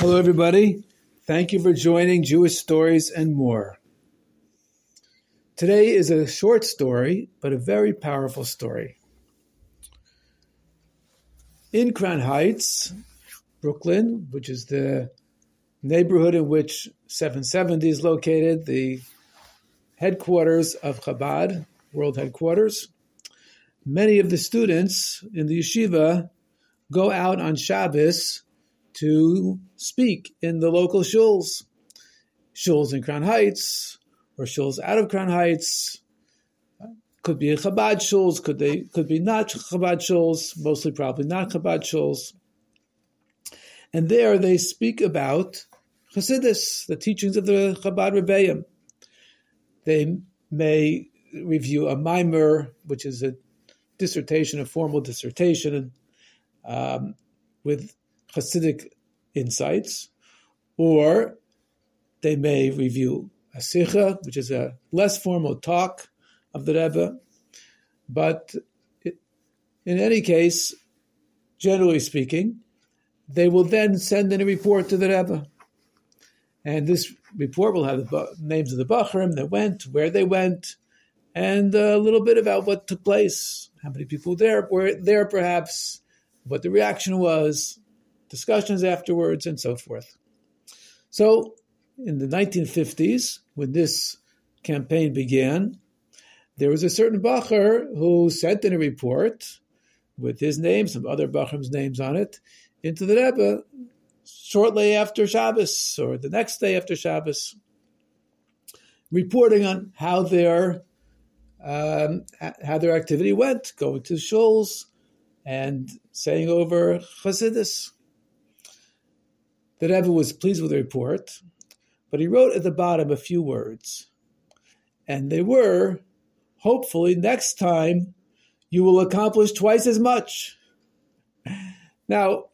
Hello, everybody. Thank you for joining Jewish Stories and More. Today is a short story, but a very powerful story. In Crown Heights, Brooklyn, which is the neighborhood in which 770 is located, the headquarters of Chabad, world headquarters, many of the students in the yeshiva go out on Shabbos to speak in the local shuls, shuls in Crown Heights or shuls out of Crown Heights. Could be Chabad shuls, could they could be not Chabad shuls, mostly probably not Chabad shuls. And there they speak about Chassidus, the teachings of the Chabad Rebbeim. They may review a maamer, which is a dissertation, a formal dissertation, um, with Hasidic insights, or they may review a sikha, which is a less formal talk of the Rebbe. But it, in any case, generally speaking, they will then send in a report to the Rebbe. And this report will have the names of the Bachrim that went, where they went, and a little bit about what took place, how many people there were there perhaps, what the reaction was, discussions afterwards, and so forth. So, in the 1950s, when this campaign began, there was a certain Bacher who sent in a report with his name, some other Bachrim's names on it, into the Rebbe shortly after Shabbos or the next day after Shabbos, reporting on how their um, how their activity went, going to shuls and saying over Chassidus. The Rebbe was pleased with the report, but he wrote at the bottom a few words. And they were, hopefully, next time you will accomplish twice as much. Now,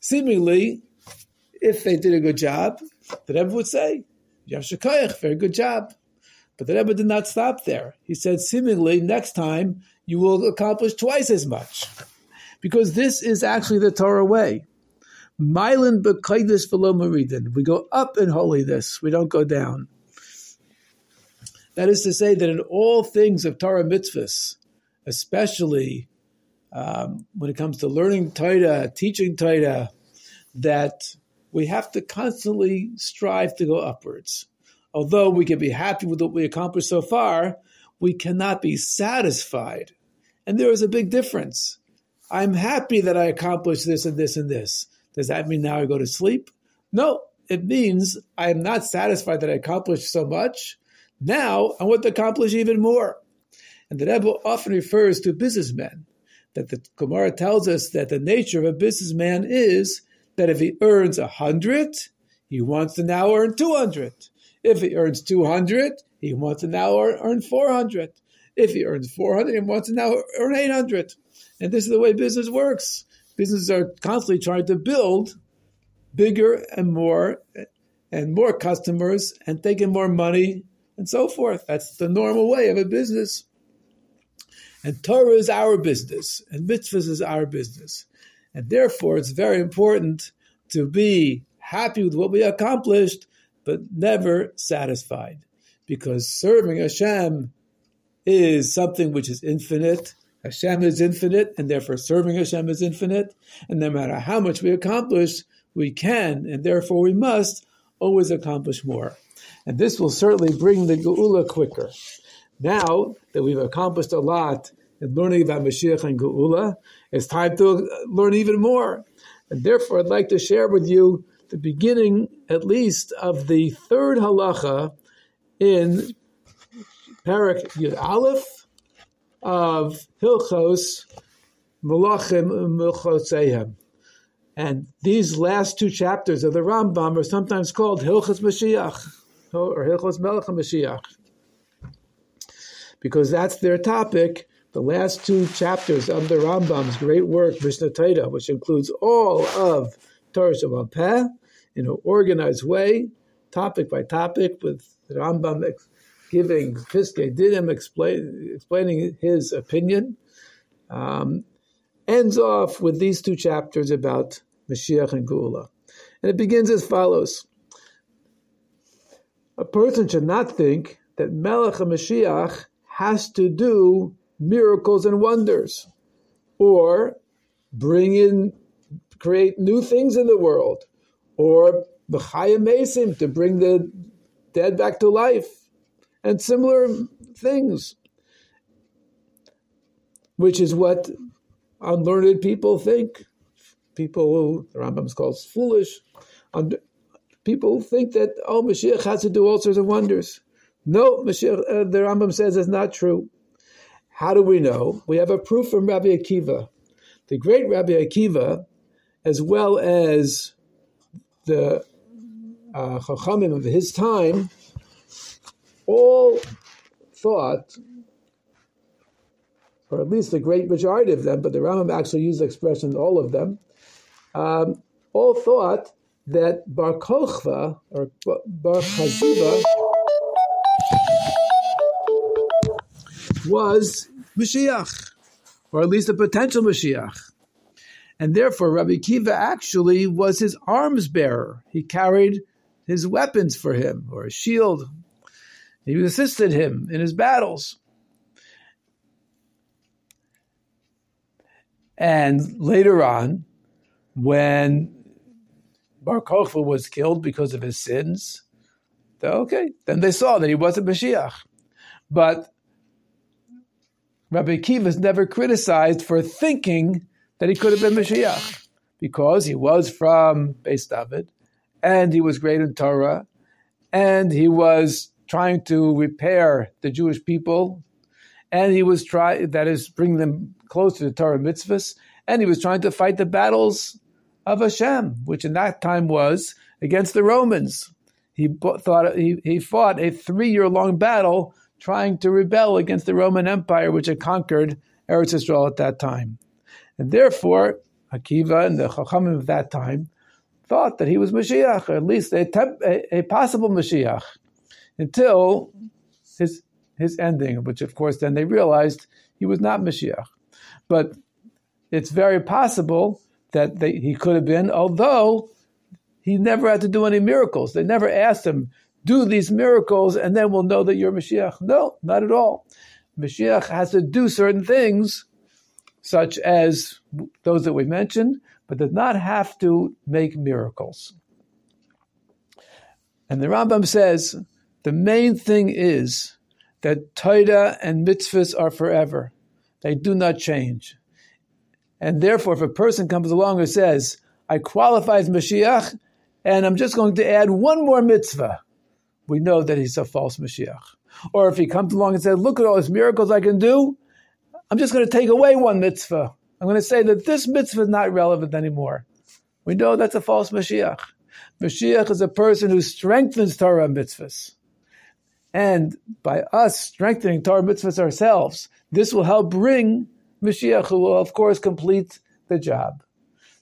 seemingly, if they did a good job, the Rebbe would say, Yasher koach, very good job. But the Rebbe did not stop there. He said, seemingly, next time you will accomplish twice as much. Because this is actually the Torah way. Mylin b'kaidis v'lo. We go up in holiness. We don't go down. That is to say that in all things of Torah mitzvahs, especially um, when it comes to learning Torah, teaching Torah, that we have to constantly strive to go upwards. Although we can be happy with what we accomplished so far, we cannot be satisfied. And there is a big difference. I'm happy that I accomplished this and this and this. Does that mean now I go to sleep? No, it means I am not satisfied that I accomplished so much. Now I want to accomplish even more. And the Rebbe often refers to businessmen, that the Gemara tells us that the nature of a businessman is that if he earns a hundred, he wants to now earn two hundred. If he earns two hundred, he wants to now earn four hundred. If he earns four hundred, he wants to now earn eight hundred. And this is the way business works businesses are constantly trying to build bigger and more and more customers and taking more money and so forth. That's the normal way of a business. And Torah is our business, and mitzvahs is our business. And therefore, it's very important to be happy with what we accomplished, but never satisfied. Because serving Hashem is something which is infinite, Hashem is infinite, and therefore serving Hashem is infinite. And no matter how much we accomplish, we can, and therefore we must, always accomplish more. And this will certainly bring the Geula quicker. Now that we've accomplished a lot in learning about Mashiach and Geula, it's time to learn even more. And therefore, I'd like to share with you the beginning, at least, of the third halacha in Perek Yud Aleph, of Hilchos Melachim Milchoseihem. And these last two chapters of the Rambam are sometimes called Hilchos Mashiach or Hilchos Melech Mashiach because that's their topic. The last two chapters of the Rambam's great work, Mishnah which includes all of Torah Shabbat in an organized way, topic by topic, with Rambam giving Piskei Dinim, explain, explaining his opinion, um, ends off with these two chapters about Mashiach and Geula. And it begins as follows. A person should not think that Melech HaMashiach has to do miracles and wonders or bring in, create new things in the world or B'chaya Mesim to bring the dead back to life and similar things, which is what unlearned people think. People who the Rambam calls foolish. People think that oh, Mashiach has to do all sorts of wonders. No, Mashiach, uh, the Rambam says it's not true. How do we know? We have a proof from Rabbi Akiva, the great Rabbi Akiva, as well as the uh, Chachamim of his time, all thought or at least the great majority of them, but the Rambam actually used the expression all of them, um, all thought that Bar Kochva or Bar Chaziva was Mashiach, or at least a potential Mashiach. And therefore, Rabbi Akiva actually was his arms bearer. He carried his weapons for him, or a shield. He assisted him in his battles. And later on, when Bar Kokhba was killed because of his sins, okay, then they saw that he wasn't Mashiach. But Rabbi Akiva is never criticized for thinking that he could have been Mashiach because he was from Beis David and he was great in Torah and he was trying to repair the Jewish people and he was trying, that is, bring them close to the Torah mitzvahs, and he was trying to fight the battles of Hashem, which in that time was against the Romans. He thought he, he fought a three year long battle trying to rebel against the Roman Empire, which had conquered Eretz Israel at that time. And therefore, Akiva and the Chachamim of that time thought that he was Mashiach, or at least a, a, a possible Mashiach, until his his ending, which of course then they realized he was not Mashiach. But it's very possible that they, he could have been, although he never had to do any miracles. They never asked him, do these miracles and then we'll know that you're Mashiach. No, not at all. Mashiach has to do certain things, such as those that we mentioned, but does not have to make miracles. And the Rambam says the main thing is that Torah and mitzvahs are forever. They do not change. And therefore, if a person comes along and says, I qualify as Mashiach, and I'm just going to add one more mitzvah, we know that he's a false Mashiach. Or if he comes along and says, Look at all these miracles I can do, I'm just going to take away one mitzvah. I'm going to say that this mitzvah is not relevant anymore. We know that's a false Mashiach. Mashiach is a person who strengthens Torah and mitzvahs. And by us strengthening Torah mitzvahs ourselves, this will help bring Mashiach, who will, of course, complete the job.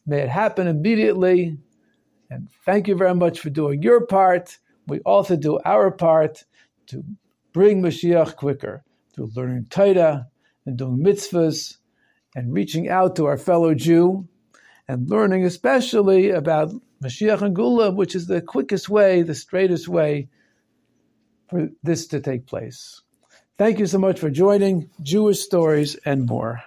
May it happen immediately. And thank you very much for doing your part. We also do our part to bring Mashiach quicker through learning Torah and doing mitzvahs and reaching out to our fellow Jew and learning especially about Mashiach and Geula, which is the quickest way, the straightest way for this to take place. Thank you so much for joining Jewish Stories and more.